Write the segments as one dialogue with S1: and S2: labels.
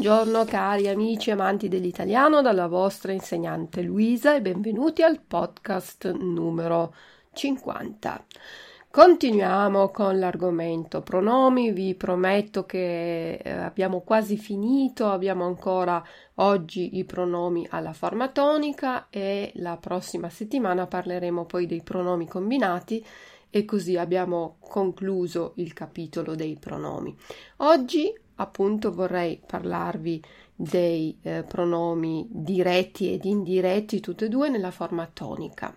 S1: Buongiorno cari amici amanti dell'italiano dalla vostra insegnante Luisa e benvenuti al podcast numero 50. Continuiamo con l'argomento pronomi, vi prometto che eh, abbiamo quasi finito, abbiamo ancora oggi i pronomi alla forma tonica e la prossima settimana parleremo poi dei pronomi combinati e così abbiamo concluso il capitolo dei pronomi. Oggi appunto vorrei parlarvi dei eh, pronomi diretti ed indiretti, tutti e due nella forma tonica.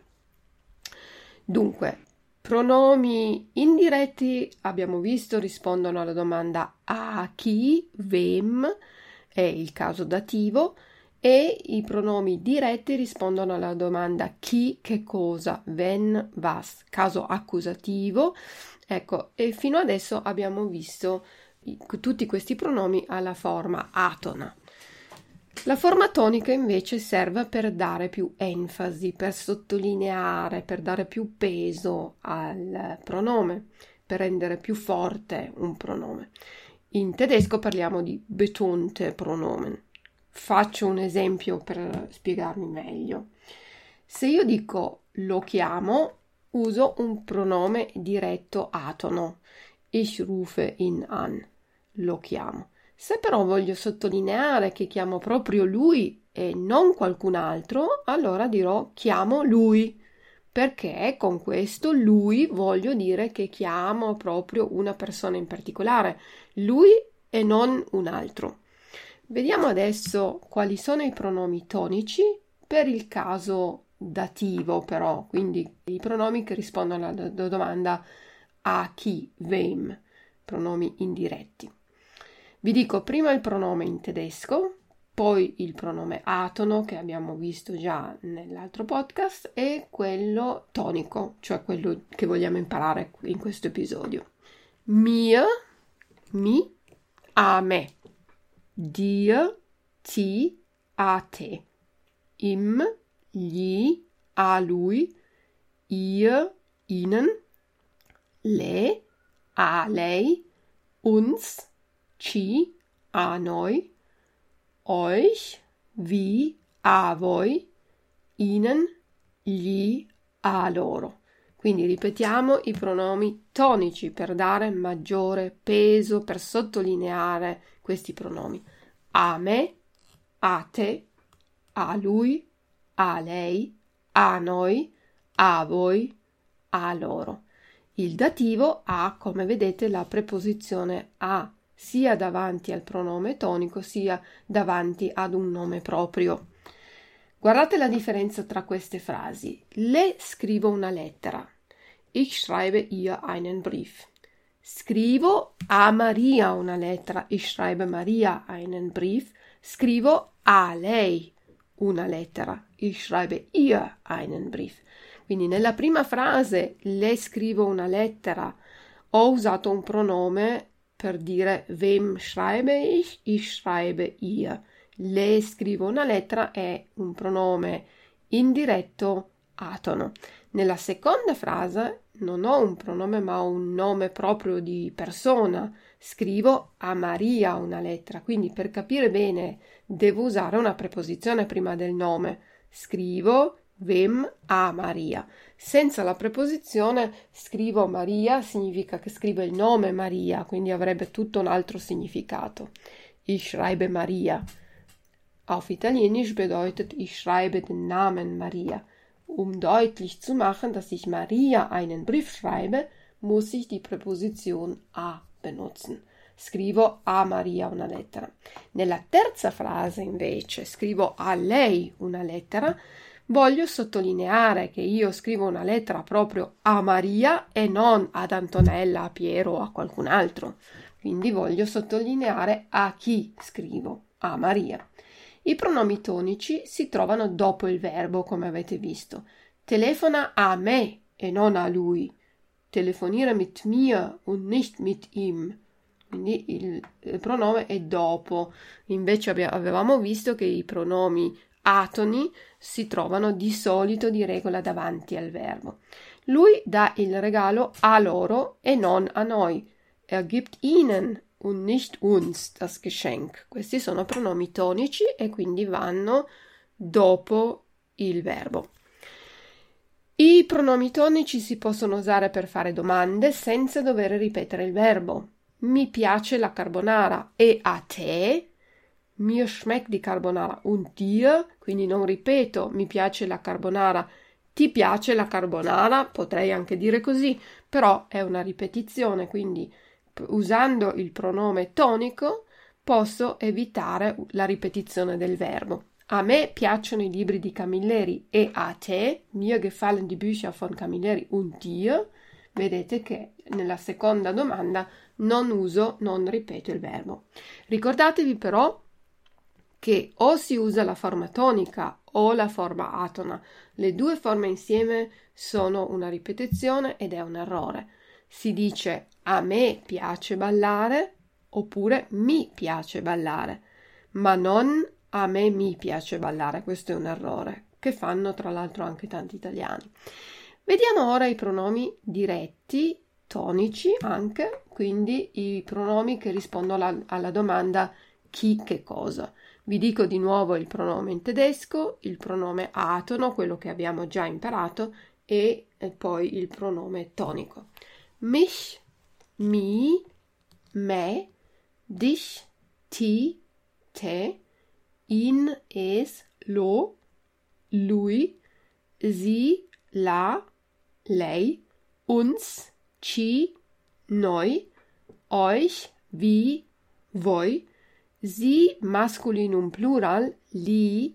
S1: Dunque, pronomi indiretti abbiamo visto rispondono alla domanda a chi, wem, è il caso dativo, e i pronomi diretti rispondono alla domanda chi, che cosa, when, was, caso accusativo. Ecco, e fino adesso abbiamo visto tutti questi pronomi alla forma atona. La forma tonica invece serve per dare più enfasi, per sottolineare, per dare più peso al pronome, per rendere più forte un pronome. In tedesco parliamo di betonte pronomen. Faccio un esempio per spiegarmi meglio. Se io dico lo chiamo, uso un pronome diretto atono. Ich rufe ihn an lo chiamo. Se però voglio sottolineare che chiamo proprio lui e non qualcun altro, allora dirò chiamo lui, perché con questo lui voglio dire che chiamo proprio una persona in particolare, lui e non un altro. Vediamo adesso quali sono i pronomi tonici per il caso dativo, però, quindi i pronomi che rispondono alla domanda a chi, wem, pronomi indiretti. Vi dico prima il pronome in tedesco, poi il pronome atono che abbiamo visto già nell'altro podcast e quello tonico, cioè quello che vogliamo imparare in questo episodio. Mir, mi, a me. Dir, ti, a te. Im, gli, a lui. Ihr, ihnen. Le, a lei. Uns, ci, a noi, euch, vi, a voi, ihnen, gli, a loro. Quindi ripetiamo i pronomi tonici per dare maggiore peso, per sottolineare questi pronomi. A me, a te, a lui, a lei, a noi, a voi, a loro. Il dativo ha, come vedete, la preposizione a sia davanti al pronome tonico sia davanti ad un nome proprio. Guardate la differenza tra queste frasi. Le scrivo una lettera. Ich schreibe ihr einen Brief. Scrivo a Maria una lettera. Ich schreibe Maria einen Brief. Scrivo a lei una lettera. Ich schreibe ihr einen Brief. Quindi nella prima frase le scrivo una lettera ho usato un pronome per dire wem schreibe ich? Ich schreibe ihr. Le scrivo una lettera è un pronome indiretto atono. Nella seconda frase non ho un pronome ma un nome proprio di persona. Scrivo a Maria una lettera, quindi per capire bene devo usare una preposizione prima del nome. Scrivo Vem a Maria. Senza la preposizione scrivo Maria significa che scrivo il nome Maria, quindi avrebbe tutto un altro significato. Ich schreibe Maria. Auf Italienisch bedeutet ich schreibe den Namen Maria. Um deutlich zu machen, dass ich Maria einen Brief schreibe, muss ich die Präposition a benutzen. Scrivo a Maria una lettera. Nella terza frase, invece, scrivo a lei una lettera voglio sottolineare che io scrivo una lettera proprio a Maria e non ad Antonella, a Piero o a qualcun altro. Quindi voglio sottolineare a chi scrivo, a Maria. I pronomi tonici si trovano dopo il verbo, come avete visto. Telefona a me e non a lui. Telefonire mit mir und nicht mit ihm. Quindi il, il pronome è dopo. Invece avevamo visto che i pronomi atoni si trovano di solito di regola davanti al verbo. Lui dà il regalo a loro e non a noi. Er gibt ihnen und nicht uns das Geschenk. Questi sono pronomi tonici e quindi vanno dopo il verbo. I pronomi tonici si possono usare per fare domande senza dover ripetere il verbo. Mi piace la carbonara e a te? Mir schmeckt die carbonara und dir? Quindi non ripeto mi piace la carbonara. Ti piace la carbonara? Potrei anche dire così, però è una ripetizione, quindi usando il pronome tonico posso evitare la ripetizione del verbo. A me piacciono i libri di Camilleri e a te, mir gefallen die Bücher von Camilleri und dir, vedete che nella seconda domanda non uso, non ripeto il verbo. Ricordatevi però che o si usa la forma tonica o la forma atona. Le due forme insieme sono una ripetizione ed è un errore. Si dice a me piace ballare oppure mi piace ballare, ma non a me mi piace ballare, questo è un errore che fanno tra l'altro anche tanti italiani. Vediamo ora i pronomi diretti, tonici anche, quindi i pronomi che rispondono alla, alla domanda chi che cosa. Vi dico di nuovo il pronome in tedesco, il pronome atono, quello che abbiamo già imparato, e, e poi il pronome tonico. Mich, mi, me, dich, ti, te, ihn, es, lo, lui, sie, la, lei, uns, ci, noi, euch, vi, voi, sie masculinum plural, li,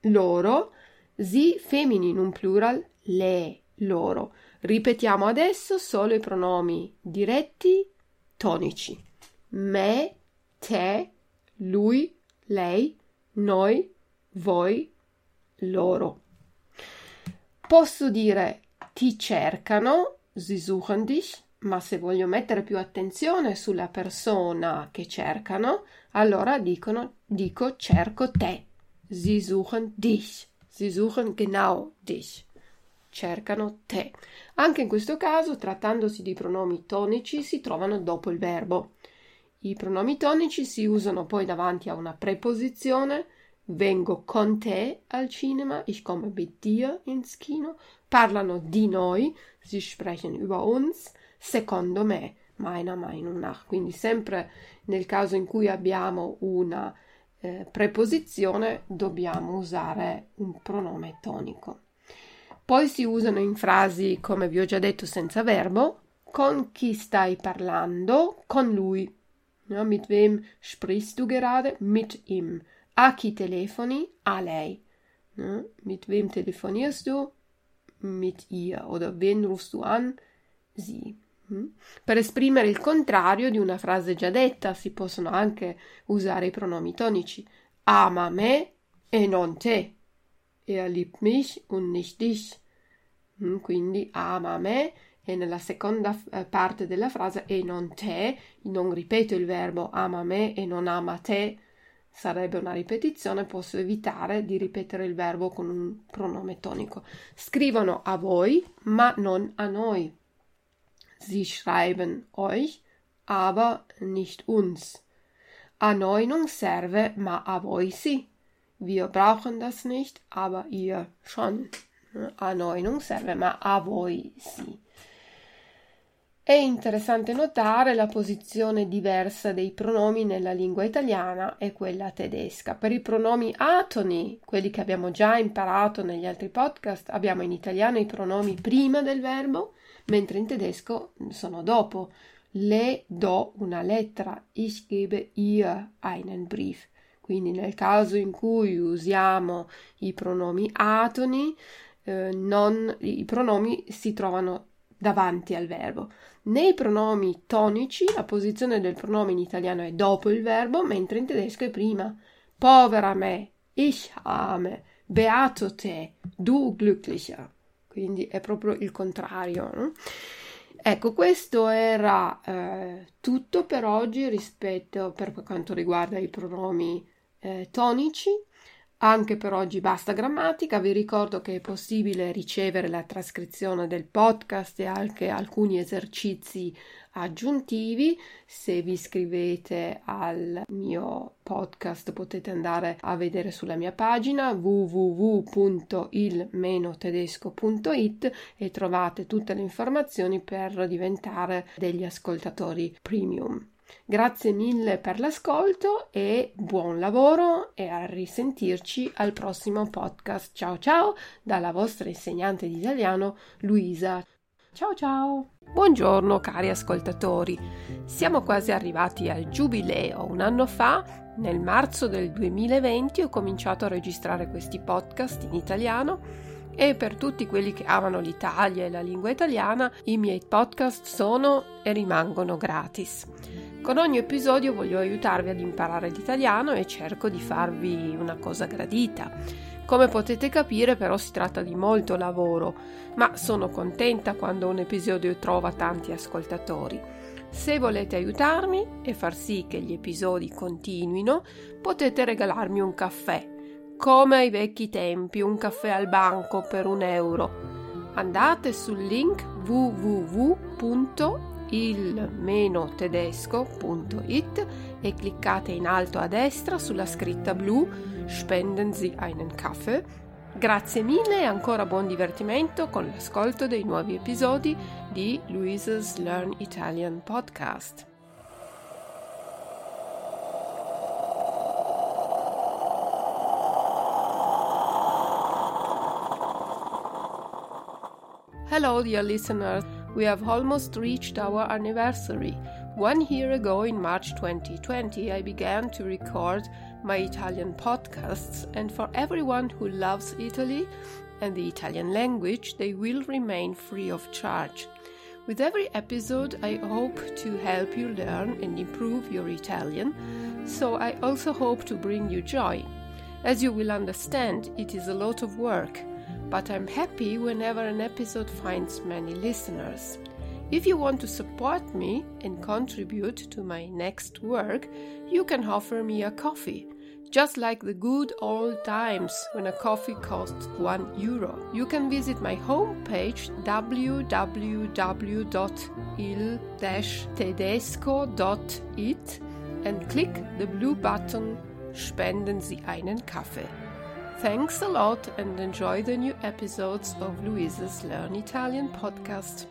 S1: loro, sie femininum plural, le, loro. Ripetiamo adesso solo i pronomi diretti tonici. Me, te, lui, lei, noi, voi, loro. Posso dire ti cercano, sie suchen dich, ma se voglio mettere più attenzione sulla persona che cercano, allora dicono, dico cerco te. Sie suchen dich. Sie suchen genau dich. Cercano te. Anche in questo caso, trattandosi di pronomi tonici, si trovano dopo il verbo. I pronomi tonici si usano poi davanti a una preposizione. Vengo con te al cinema, ich komme mit dir ins Kino. Parlano di noi, sie sprechen über uns. Secondo me, meiner Meinung nach. Quindi sempre nel caso in cui abbiamo una eh, preposizione dobbiamo usare un pronome tonico. Poi si usano in frasi, come vi ho già detto, senza verbo. Con chi stai parlando? Con lui. Ja, mit wem sprichst du gerade? Mit ihm. A chi telefoni? A lei. Ja, mit wem telefonierst du? Mit ihr. Oder wen rufst du an? Sie. Hm? Per esprimere il contrario di una frase già detta si possono anche usare i pronomi tonici. Ama me e non te. Er liebt mich und nicht dich. Hm? Quindi ama me e nella seconda eh, parte della frase e non te, non ripeto il verbo ama me e non ama te, sarebbe una ripetizione, posso evitare di ripetere il verbo con un pronome tonico. Scrivono a voi, ma non a noi. Sie schreiben euch, aber nicht uns. A noi non serve, ma a voi sì. Wir brauchen das nicht, aber ihr schon. A noi non serve, ma a voi sì. È interessante notare la posizione diversa dei pronomi nella lingua italiana e quella tedesca. Per i pronomi atoni, quelli che abbiamo già imparato negli altri podcast, abbiamo in italiano i pronomi prima del verbo, mentre in tedesco sono dopo. Le do una lettera, ich gebe ihr einen Brief. Quindi nel caso in cui usiamo i pronomi atoni, eh, non, i pronomi si trovano davanti al verbo. Nei pronomi tonici la posizione del pronome in italiano è dopo il verbo, mentre in tedesco è prima. Povera me, ich arme, beato te, du glücklicher. Quindi è proprio il contrario. No? Ecco, questo era eh, tutto per oggi rispetto per quanto riguarda i pronomi eh, tonici. Anche per oggi basta grammatica, vi ricordo che è possibile ricevere la trascrizione del podcast e anche alcuni esercizi aggiuntivi. Se vi iscrivete al mio podcast potete andare a vedere sulla mia pagina www.il-tedesco.it e trovate tutte le informazioni per diventare degli ascoltatori premium. Grazie mille per l'ascolto e buon lavoro e a risentirci al prossimo podcast. Ciao ciao dalla vostra insegnante di italiano Luisa. Ciao ciao! Buongiorno cari ascoltatori, siamo quasi arrivati al giubileo. Un anno fa, nel marzo del 2020, ho cominciato a registrare questi podcast in italiano e per tutti quelli che amano l'Italia e la lingua italiana, i miei podcast sono e rimangono gratis. Con ogni episodio voglio aiutarvi ad imparare l'italiano e cerco di farvi una cosa gradita. Come potete capire però si tratta di molto lavoro, ma sono contenta quando un episodio trova tanti ascoltatori. Se volete aiutarmi e far sì che gli episodi continuino, potete regalarmi un caffè, come ai vecchi tempi, un caffè al banco per un euro. Andate sul link www il-tedesco.it e cliccate in alto a destra sulla scritta blu Spenden Sie einen Kaffee. Grazie mille e ancora buon divertimento con l'ascolto dei nuovi episodi di Louisa's Learn Italian podcast. Hello, dear listeners. We have almost reached our anniversary. One year ago, in March 2020, I began to record my Italian podcasts, and for everyone who loves Italy and the Italian language, they will remain free of charge. With every episode, I hope to help you learn and improve your Italian, so I also hope to bring you joy. As you will understand, it is a lot of work but I'm happy whenever an episode finds many listeners. If you want to support me and contribute to my next work, you can offer me a coffee. Just like the good old times when a coffee costs 1 euro. You can visit my homepage www.il-tedesco.it and click the blue button Spenden Sie einen Kaffee. Thanks a lot and enjoy the new episodes of Louisa's Learn Italian podcast.